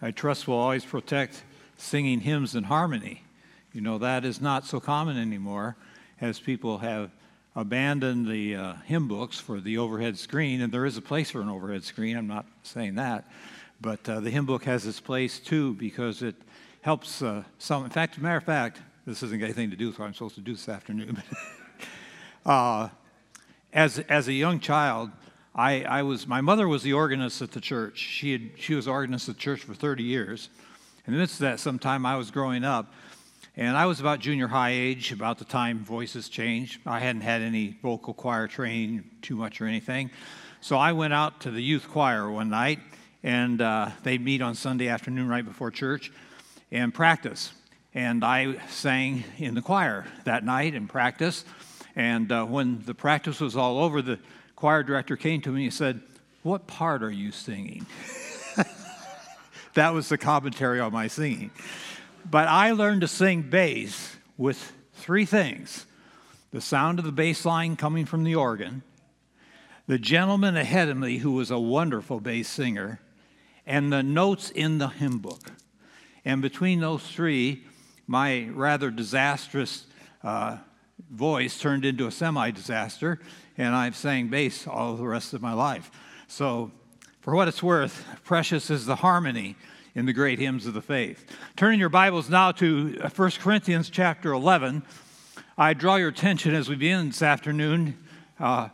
I trust will always protect singing hymns in harmony. You know, that is not so common anymore as people have abandoned the uh, hymn books for the overhead screen, and there is a place for an overhead screen, I'm not saying that, but uh, the hymn book has its place too because it helps uh, some. In fact, as a matter of fact, this isn't anything to do with what I'm supposed to do this afternoon. uh, as, as a young child, I, I was, my mother was the organist at the church. She, had, she was organist at the church for 30 years. In the midst of that, sometime I was growing up, and I was about junior high age, about the time voices changed. I hadn't had any vocal choir training too much or anything. So I went out to the youth choir one night, and uh, they'd meet on Sunday afternoon right before church and practice. And I sang in the choir that night and practice. And uh, when the practice was all over, the choir director came to me and said, What part are you singing? that was the commentary on my singing. But I learned to sing bass with three things the sound of the bass line coming from the organ, the gentleman ahead of me who was a wonderful bass singer, and the notes in the hymn book. And between those three, my rather disastrous uh, voice turned into a semi disaster, and I've sang bass all the rest of my life. So, for what it's worth, precious is the harmony in the great hymns of the faith. Turning your Bibles now to 1 Corinthians chapter 11. I draw your attention as we begin this afternoon. Uh,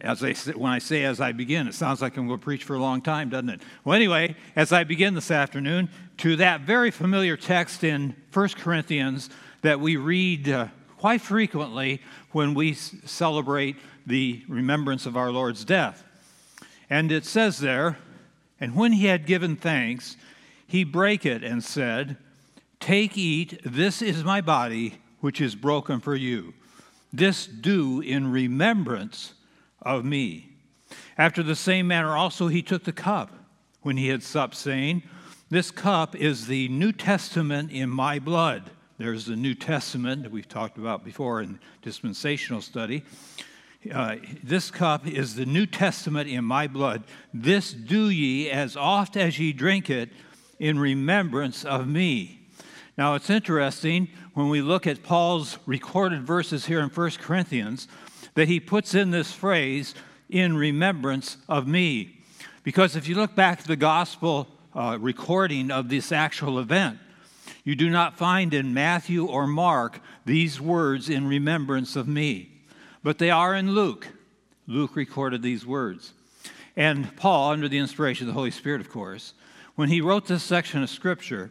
as I, when I say as I begin, it sounds like I'm going to preach for a long time, doesn't it? Well, anyway, as I begin this afternoon, to that very familiar text in 1 Corinthians that we read uh, quite frequently when we celebrate the remembrance of our Lord's death. And it says there, and when he had given thanks, he brake it and said, Take, eat, this is my body, which is broken for you. This do in remembrance of me. After the same manner also he took the cup when he had supped, saying, This cup is the New Testament in my blood. There's the New Testament that we've talked about before in dispensational study. Uh, this cup is the New Testament in my blood. This do ye as oft as ye drink it in remembrance of me. Now it's interesting when we look at Paul's recorded verses here in 1 Corinthians that he puts in this phrase, in remembrance of me. Because if you look back to the gospel uh, recording of this actual event, you do not find in Matthew or Mark these words in remembrance of me, but they are in Luke. Luke recorded these words. And Paul, under the inspiration of the Holy Spirit, of course, when he wrote this section of Scripture,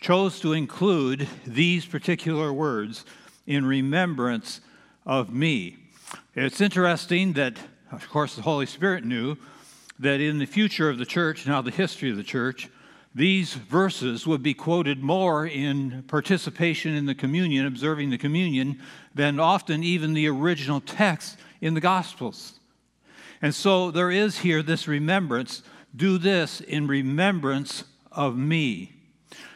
chose to include these particular words in remembrance of me. It's interesting that, of course, the Holy Spirit knew that in the future of the church, now the history of the church, these verses would be quoted more in participation in the communion, observing the communion, than often even the original text in the Gospels. And so there is here this remembrance do this in remembrance of me.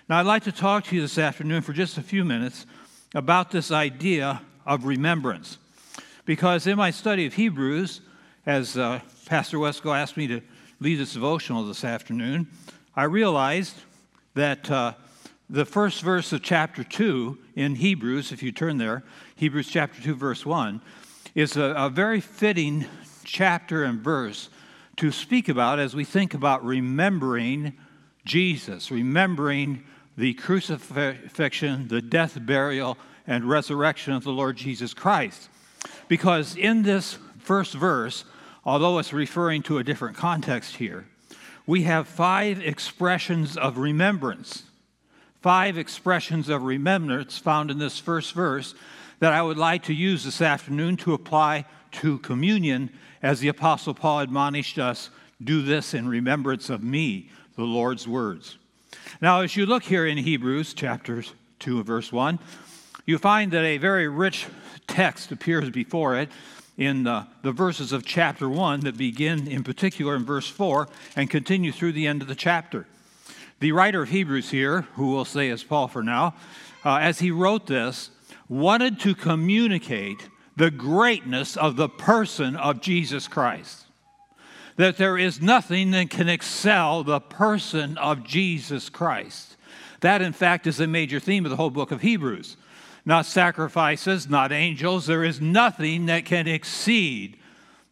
Now, I'd like to talk to you this afternoon for just a few minutes about this idea of remembrance. Because in my study of Hebrews, as uh, Pastor Wesco asked me to lead this devotional this afternoon, I realized that uh, the first verse of chapter 2 in Hebrews, if you turn there, Hebrews chapter 2, verse 1, is a, a very fitting chapter and verse to speak about as we think about remembering Jesus, remembering the crucifixion, the death, burial, and resurrection of the Lord Jesus Christ. Because in this first verse, although it's referring to a different context here, we have five expressions of remembrance. Five expressions of remembrance found in this first verse that I would like to use this afternoon to apply to communion as the Apostle Paul admonished us do this in remembrance of me, the Lord's words. Now, as you look here in Hebrews chapter 2, verse 1, you find that a very rich text appears before it in the, the verses of chapter 1 that begin in particular in verse 4 and continue through the end of the chapter. The writer of Hebrews here, who we'll say is Paul for now, uh, as he wrote this, wanted to communicate the greatness of the person of Jesus Christ. that there is nothing that can excel the person of Jesus Christ. That, in fact, is a major theme of the whole book of Hebrews. Not sacrifices, not angels. There is nothing that can exceed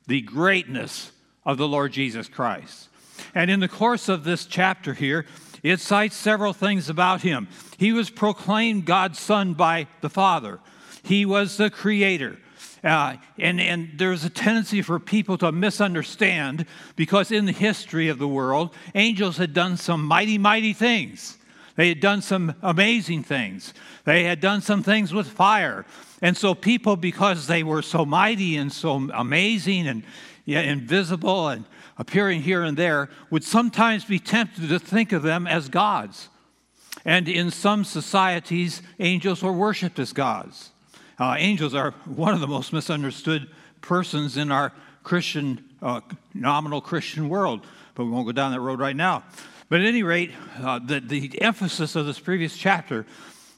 the greatness of the Lord Jesus Christ. And in the course of this chapter here, it cites several things about him. He was proclaimed God's Son by the Father, he was the Creator. Uh, and, and there's a tendency for people to misunderstand because in the history of the world, angels had done some mighty, mighty things. They had done some amazing things. They had done some things with fire. And so people, because they were so mighty and so amazing and yeah, invisible and appearing here and there, would sometimes be tempted to think of them as gods. And in some societies, angels were worshiped as gods. Uh, angels are one of the most misunderstood persons in our Christian, uh, nominal Christian world, but we won't go down that road right now. But at any rate, uh, the, the emphasis of this previous chapter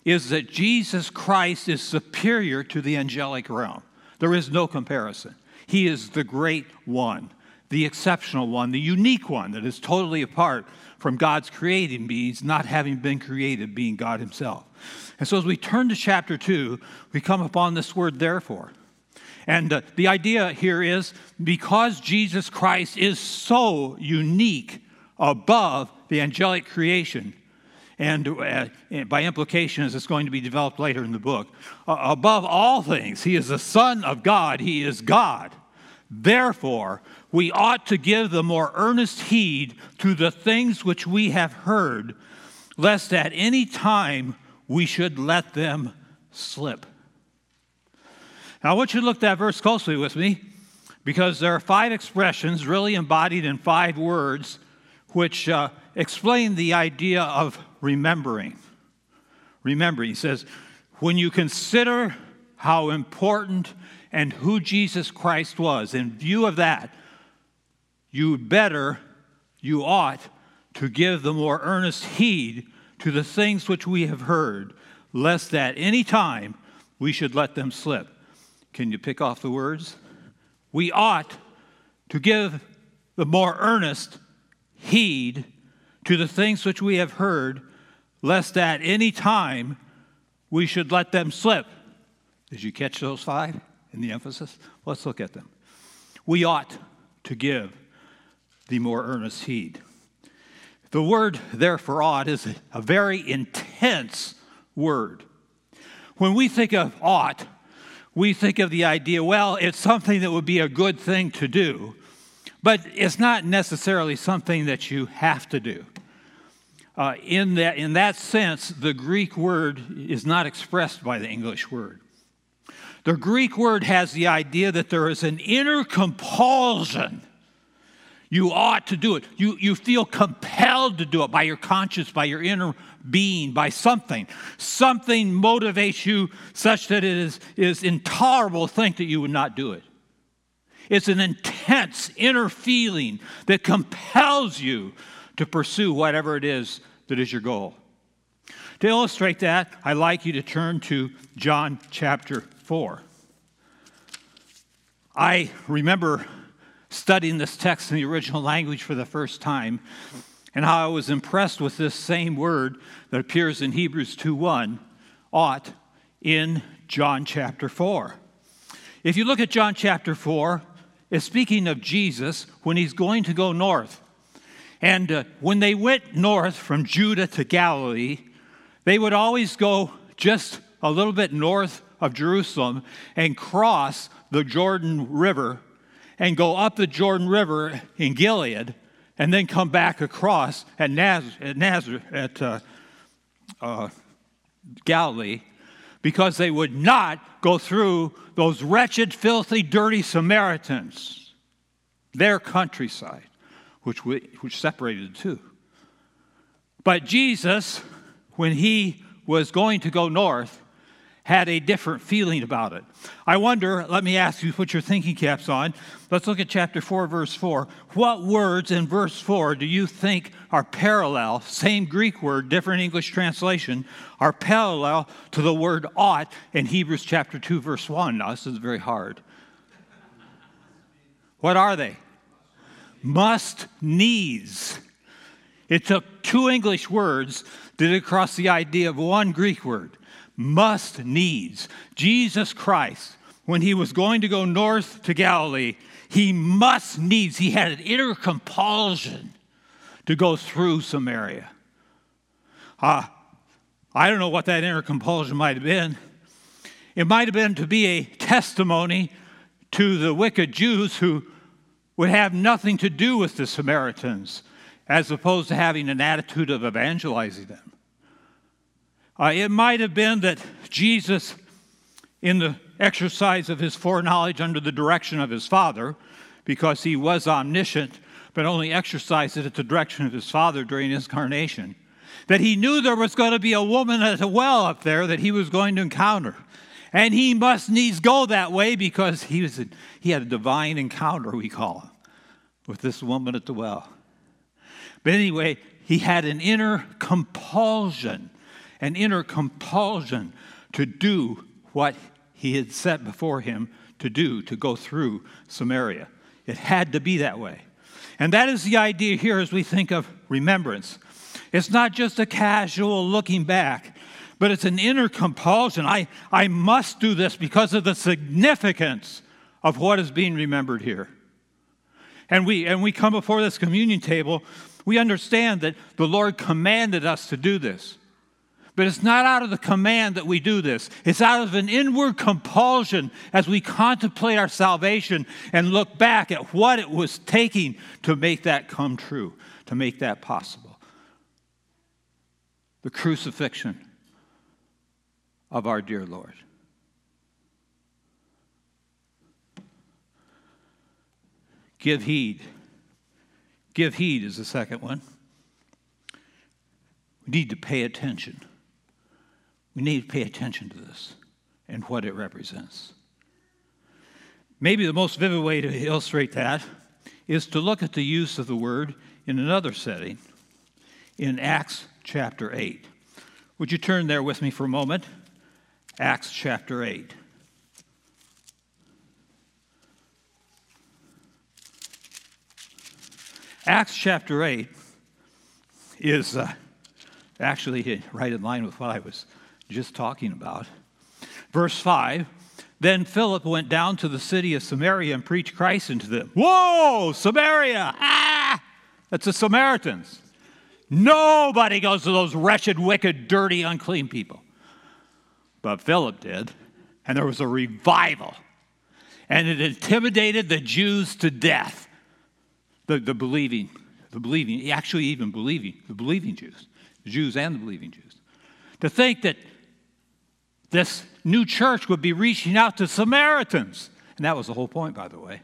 is that Jesus Christ is superior to the angelic realm. There is no comparison. He is the great one, the exceptional one, the unique one that is totally apart from God's creating beings, not having been created, being God Himself. And so as we turn to chapter 2, we come upon this word, therefore. And uh, the idea here is because Jesus Christ is so unique above the angelic creation, and uh, by implication, as it's going to be developed later in the book, uh, above all things, he is the Son of God, he is God. Therefore, we ought to give the more earnest heed to the things which we have heard, lest at any time we should let them slip. Now, I want you to look at that verse closely with me because there are five expressions really embodied in five words which uh, explain the idea of remembering. Remembering, he says, when you consider how important and who Jesus Christ was, in view of that, you better, you ought to give the more earnest heed to the things which we have heard, lest at any time we should let them slip. Can you pick off the words? We ought to give the more earnest heed to the things which we have heard, lest at any time we should let them slip. Did you catch those five in the emphasis? Let's look at them. We ought to give the more earnest heed. The word therefore ought is a very intense word. When we think of ought, we think of the idea, well, it's something that would be a good thing to do, but it's not necessarily something that you have to do. Uh, in, that, in that sense, the Greek word is not expressed by the English word. The Greek word has the idea that there is an inner compulsion. You ought to do it. You, you feel compelled to do it by your conscience, by your inner being, by something. Something motivates you such that it is, is intolerable to think that you would not do it. It's an intense inner feeling that compels you to pursue whatever it is that is your goal. To illustrate that, I'd like you to turn to John chapter 4. I remember studying this text in the original language for the first time and how I was impressed with this same word that appears in Hebrews 2:1, ought, in John chapter 4. If you look at John chapter 4, it's speaking of Jesus when he's going to go north. And uh, when they went north from Judah to Galilee, they would always go just a little bit north of Jerusalem and cross the Jordan River and go up the Jordan River in Gilead and then come back across at Nazareth, at, Nazareth, at uh, uh, Galilee because they would not go through those wretched, filthy, dirty Samaritans, their countryside which, we, which separated the two. But Jesus, when he was going to go north, had a different feeling about it. I wonder, let me ask you put your thinking caps on. Let's look at chapter 4, verse 4. What words in verse 4 do you think are parallel, same Greek word, different English translation, are parallel to the word ought in Hebrews chapter 2, verse 1? Now, this is very hard. What are they? must needs. It took two English words to get across the idea of one Greek word must needs. Jesus Christ, when he was going to go north to Galilee, he must needs, he had an inner compulsion to go through Samaria. Uh, I don't know what that inner compulsion might have been. It might have been to be a testimony to the wicked Jews who would have nothing to do with the Samaritans, as opposed to having an attitude of evangelizing them. Uh, it might have been that Jesus, in the exercise of his foreknowledge under the direction of his Father, because he was omniscient, but only exercised it at the direction of his Father during his incarnation, that he knew there was going to be a woman at a well up there that he was going to encounter. And he must needs go that way because he, was a, he had a divine encounter, we call him, with this woman at the well. But anyway, he had an inner compulsion, an inner compulsion to do what he had set before him to do, to go through Samaria. It had to be that way. And that is the idea here as we think of remembrance. It's not just a casual looking back, but it's an inner compulsion. I, I must do this because of the significance of what is being remembered here. And we, and we come before this communion table, we understand that the Lord commanded us to do this. But it's not out of the command that we do this. It's out of an inward compulsion as we contemplate our salvation and look back at what it was taking to make that come true, to make that possible. The crucifixion of our dear Lord. Give heed. Give heed is the second one. We need to pay attention. We need to pay attention to this and what it represents. Maybe the most vivid way to illustrate that is to look at the use of the word in another setting in Acts chapter 8. Would you turn there with me for a moment? Acts chapter 8. Acts chapter 8 is uh, actually right in line with what I was just talking about. Verse 5 Then Philip went down to the city of Samaria and preached Christ unto them. Whoa, Samaria! Ah! That's the Samaritans. Nobody goes to those wretched, wicked, dirty, unclean people. But Philip did, and there was a revival. And it intimidated the Jews to death. The, the believing, the believing, actually even believing, the believing Jews, the Jews and the believing Jews. To think that this new church would be reaching out to Samaritans. And that was the whole point, by the way.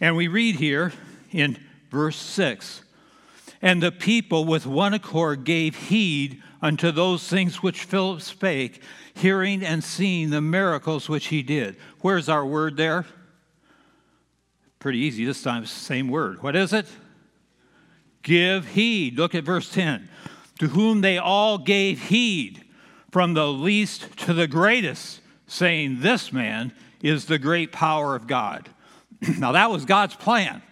And we read here in verse 6 And the people with one accord gave heed unto those things which Philip spake, hearing and seeing the miracles which he did. Where's our word there? Pretty easy this time, same word. What is it? Give heed. Look at verse 10. To whom they all gave heed from the least to the greatest, saying, This man is the great power of God. now, that was God's plan.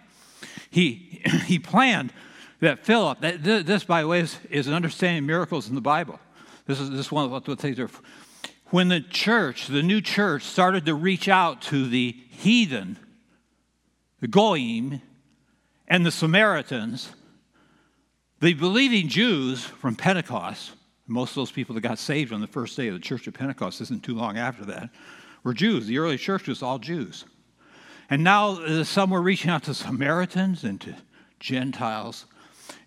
He, he planned that Philip, that, this, by the way, is, is an understanding miracles in the Bible. This is, this is one of the things are. When the church, the new church, started to reach out to the heathen, the Goyim, and the Samaritans, the believing Jews from Pentecost most of those people that got saved on the first day of the Church of Pentecost isn't too long after that were Jews. The early church was all Jews. And now uh, some were reaching out to Samaritans and to Gentiles.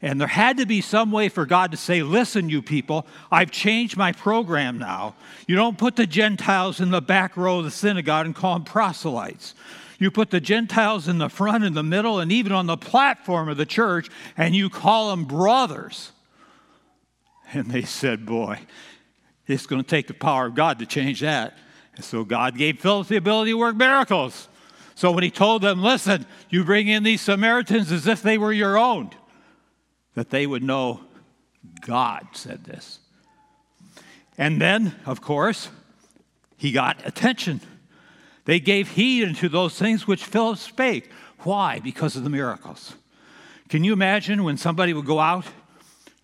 And there had to be some way for God to say, Listen, you people, I've changed my program now. You don't put the Gentiles in the back row of the synagogue and call them proselytes. You put the Gentiles in the front, in the middle, and even on the platform of the church, and you call them brothers. And they said, Boy, it's going to take the power of God to change that. And so God gave Philip the ability to work miracles. So when he told them, Listen, you bring in these Samaritans as if they were your own, that they would know God said this. And then, of course, he got attention. They gave heed unto those things which Philip spake. Why? Because of the miracles. Can you imagine when somebody would go out?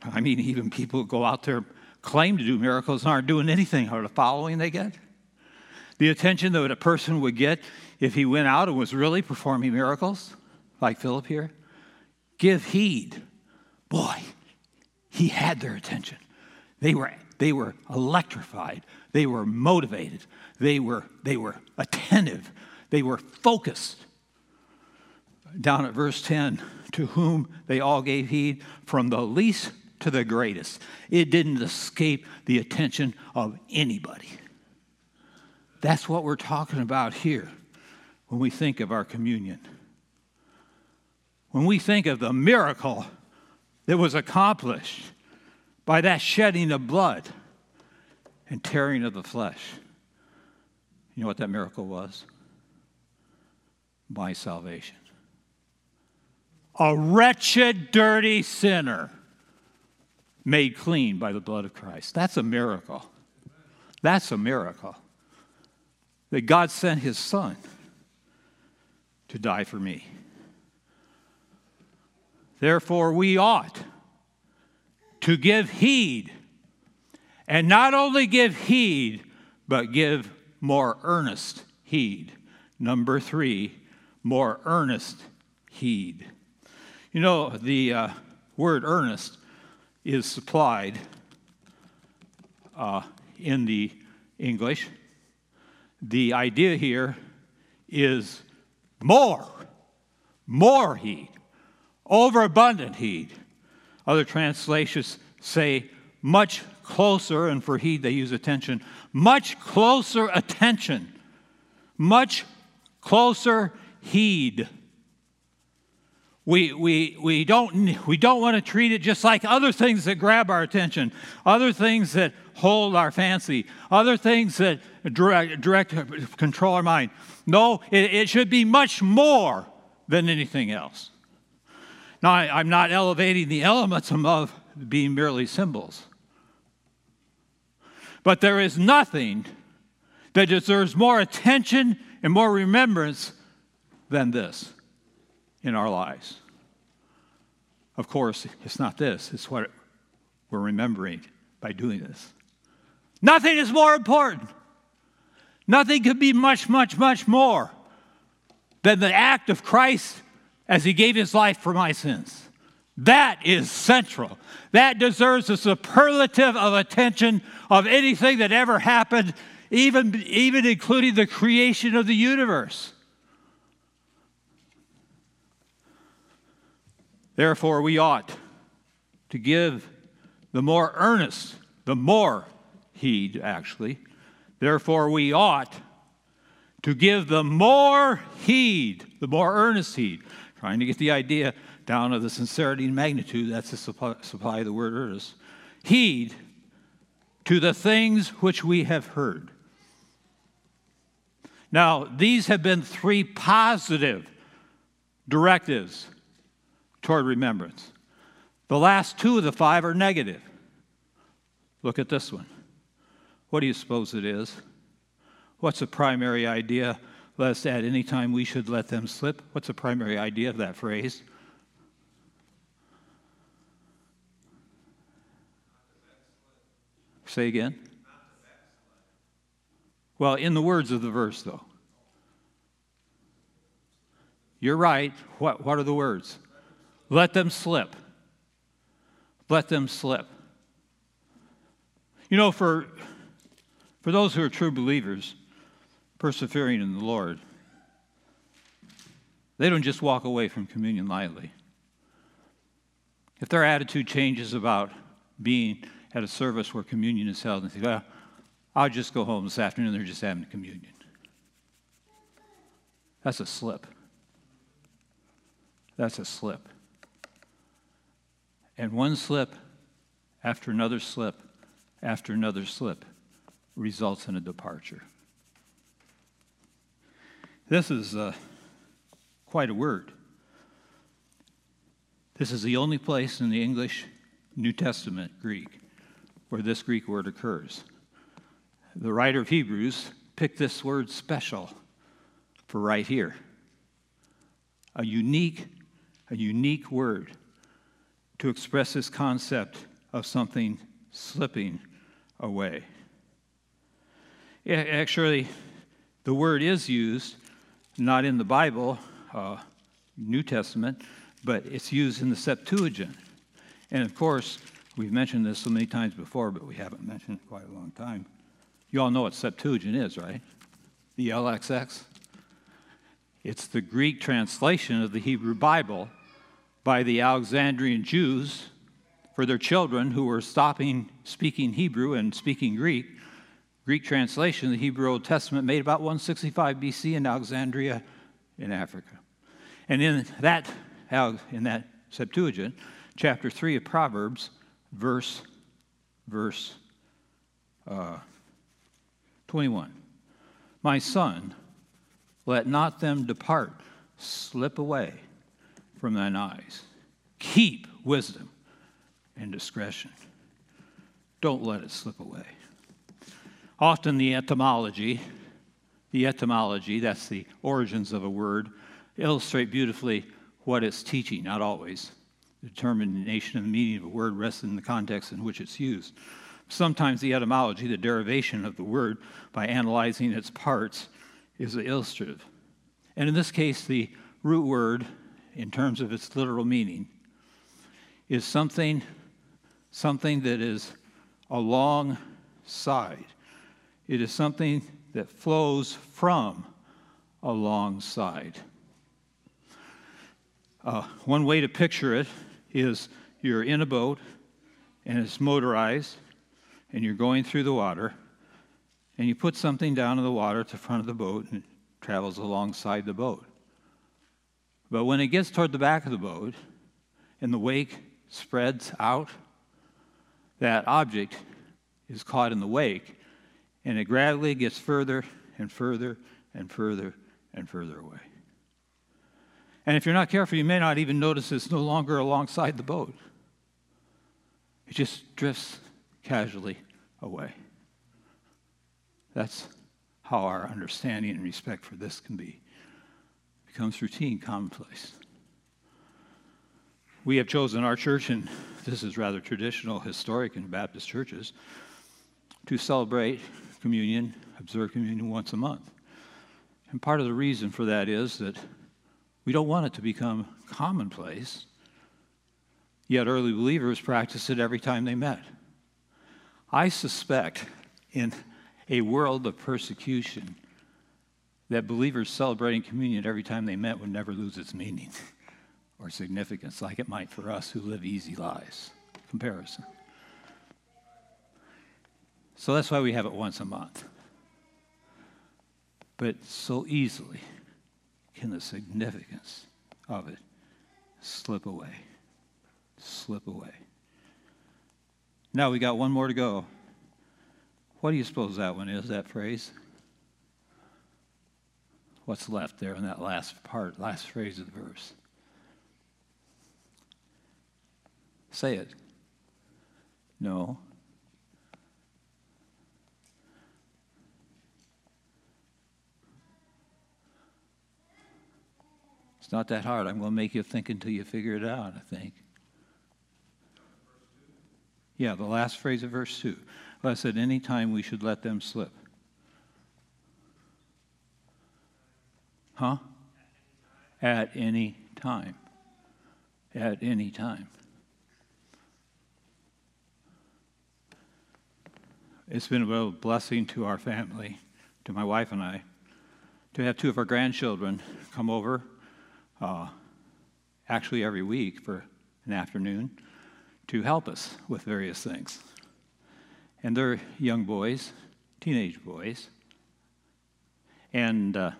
I mean, even people who go out there claim to do miracles and aren't doing anything. Or the following they get? The attention that a person would get if he went out and was really performing miracles, like Philip here. Give heed. Boy, he had their attention. They were, they were electrified. They were motivated. They were, they were attentive. They were focused. Down at verse 10, to whom they all gave heed, from the least to the greatest. It didn't escape the attention of anybody. That's what we're talking about here when we think of our communion. When we think of the miracle that was accomplished by that shedding of blood and tearing of the flesh. You know what that miracle was? My salvation. A wretched, dirty sinner made clean by the blood of Christ. That's a miracle. That's a miracle. That God sent his son to die for me. Therefore, we ought to give heed, and not only give heed, but give more earnest heed. Number three, more earnest heed. You know, the uh, word earnest is supplied uh, in the English. The idea here is more, more heed, overabundant heed. Other translations say much closer, and for heed they use attention, much closer attention, much closer heed. We, we, we, don't, we don't want to treat it just like other things that grab our attention, other things that hold our fancy, other things that direct, direct control our mind. No, it, it should be much more than anything else. Now, I, am not elevating the elements above being merely symbols. But there is nothing that deserves more attention and more remembrance than this in our lives. Of course, it's not this, it's what we're remembering by doing this. Nothing is more important. Nothing could be much, much, much more than the act of Christ as he gave his life for my sins. That is central. That deserves a superlative of attention of anything that ever happened, even, even including the creation of the universe. Therefore, we ought to give the more earnest, the more heed, actually. Therefore, we ought to give the more heed, the more earnest heed trying to get the idea down of the sincerity and magnitude. That's the supply, supply of the word earnest. Heed to the things which we have heard. Now, these have been three positive directives toward remembrance. The last two of the five are negative. Look at this one. What do you suppose it is? What's the primary idea lest at any time we should let them slip. What's the primary idea of that phrase? Say again. Well, in the words of the verse, though. You're right. What, what are the words? Let them slip. Let them slip. You know, for, for those who are true believers, persevering in the Lord. They don't just walk away from communion lightly. If their attitude changes about being at a service where communion is held and say, well, I'll just go home this afternoon, they're just having communion. That's a slip. That's a slip. And one slip after another slip after another slip results in a departure. This is uh, quite a word. This is the only place in the English New Testament Greek where this Greek word occurs. The writer of Hebrews picked this word special for right here. A unique, a unique word to express this concept of something slipping away. Actually, the word is used not in the Bible, uh, New Testament, but it's used in the Septuagint. And of course, we've mentioned this so many times before, but we haven't mentioned it quite a long time. You all know what Septuagint is, right? The LXX. It's the Greek translation of the Hebrew Bible by the Alexandrian Jews for their children who were stopping speaking Hebrew and speaking Greek. Greek translation the Hebrew Old Testament made about 165 BC in Alexandria in Africa. And in that, in that Septuagint, chapter 3 of Proverbs, verse, verse uh, 21. My son, let not them depart, slip away from thine eyes. Keep wisdom and discretion. Don't let it slip away. Often the etymology, the etymology, that's the origins of a word, illustrate beautifully what it's teaching, not always. The determination of the meaning of a word rests in the context in which it's used. Sometimes the etymology, the derivation of the word, by analyzing its parts, is illustrative. And in this case, the root word, in terms of its literal meaning, is something, something that is alongside. It is something that flows from alongside. Uh, one way to picture it is you're in a boat and it's motorized and you're going through the water and you put something down in the water at the front of the boat and it travels alongside the boat. But when it gets toward the back of the boat and the wake spreads out, that object is caught in the wake and it gradually gets further and further and further and further away. And if you're not careful, you may not even notice it's no longer alongside the boat. It just drifts casually away. That's how our understanding and respect for this can be. Becomes routine, commonplace. We have chosen our church, and this is rather traditional, historic in Baptist churches, to celebrate communion, observe communion once a month. And part of the reason for that is that we don't want it to become commonplace, yet early believers practiced it every time they met. I suspect in a world of persecution that believers celebrating communion every time they met would never lose its meaning or significance like it might for us who live easy lives. Comparison. So that's why we have it once a month. But so easily can the significance of it slip away. Slip away. Now we got one more to go. What do you suppose that one is, that phrase? What's left there in that last part, last phrase of the verse? Say it. No. It's not that hard. I'm going to make you think until you figure it out, I think. Yeah, the last phrase of verse 2. Lest at any time we should let them slip. Huh? At any time. At any time. It's been a real blessing to our family, to my wife and I, to have two of our grandchildren come over, uh, actually every week for an afternoon to help us with various things. And they're young boys, teenage boys. And uh,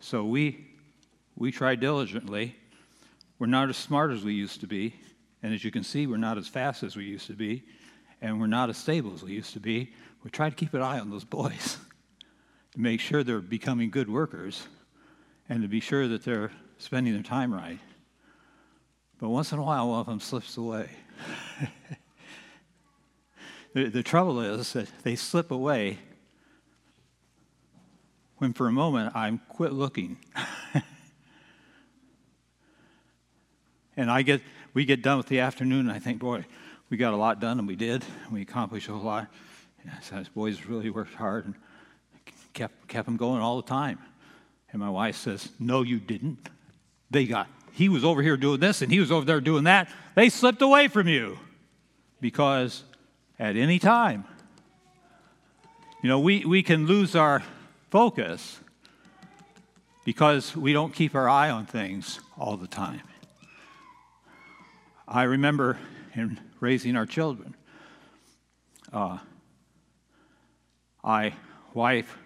so we, we try diligently. We're not as smart as we used to be. And as you can see, we're not as fast as we used to be. And we're not as stable as we used to be. We try to keep an eye on those boys to make sure they're becoming good workers and to be sure that they're spending their time right. But once in a while, one of them slips away. the, the trouble is that they slip away when for a moment I'm quit looking. and I get, we get done with the afternoon, and I think, boy, we got a lot done, and we did. We accomplished a whole lot. Yeah, so those boys really worked hard and kept, kept them going all the time. And my wife says, No, you didn't. They got, he was over here doing this, and he was over there doing that. They slipped away from you because at any time, you know, we, we can lose our focus because we don't keep our eye on things all the time. I remember in raising our children, uh, I, wife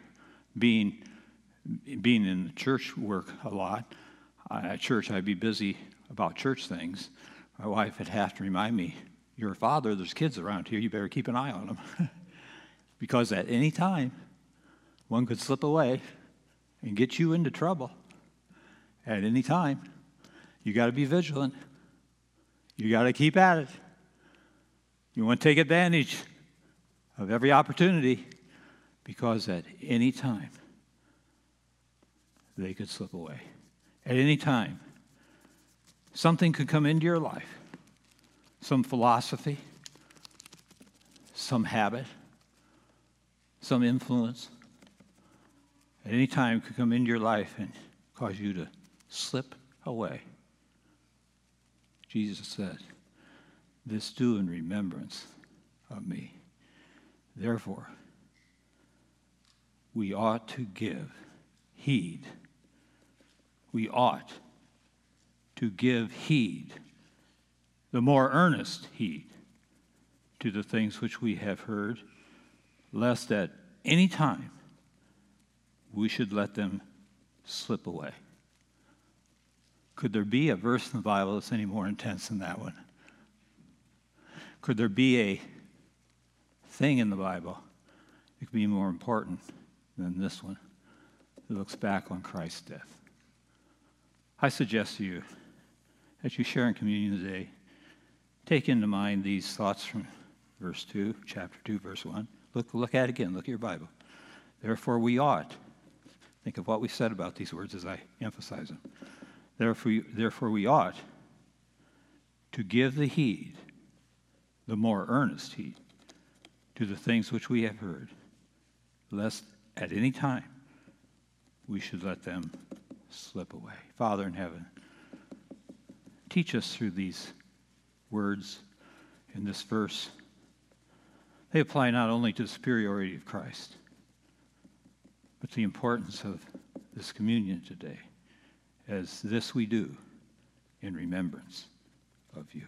being, being in church work a lot, I, at church I'd be busy about church things. My wife would have to remind me, You're a father, there's kids around here, you better keep an eye on them. because at any time, one could slip away and get you into trouble. At any time, you got to be vigilant. You got to keep at it. You want to take advantage of every opportunity because at any time they could slip away. At any time, something could come into your life some philosophy, some habit, some influence. At any time could come into your life and cause you to slip away. Jesus said, This do in remembrance of me. Therefore, we ought to give heed. We ought to give heed, the more earnest heed, to the things which we have heard, lest at any time we should let them slip away. Could there be a verse in the Bible that's any more intense than that one? Could there be a thing in the Bible that could be more important than this one that looks back on Christ's death? I suggest to you, as you share in communion today, take into mind these thoughts from verse 2, chapter 2, verse 1. Look, look at it again. Look at your Bible. Therefore, we ought. Think of what we said about these words as I emphasize them. Therefore, therefore we ought to give the heed, the more earnest heed, to the things which we have heard, lest at any time we should let them slip away. Father in heaven, teach us through these words in this verse. They apply not only to the superiority of Christ, but the importance of this communion today as this we do in remembrance of you.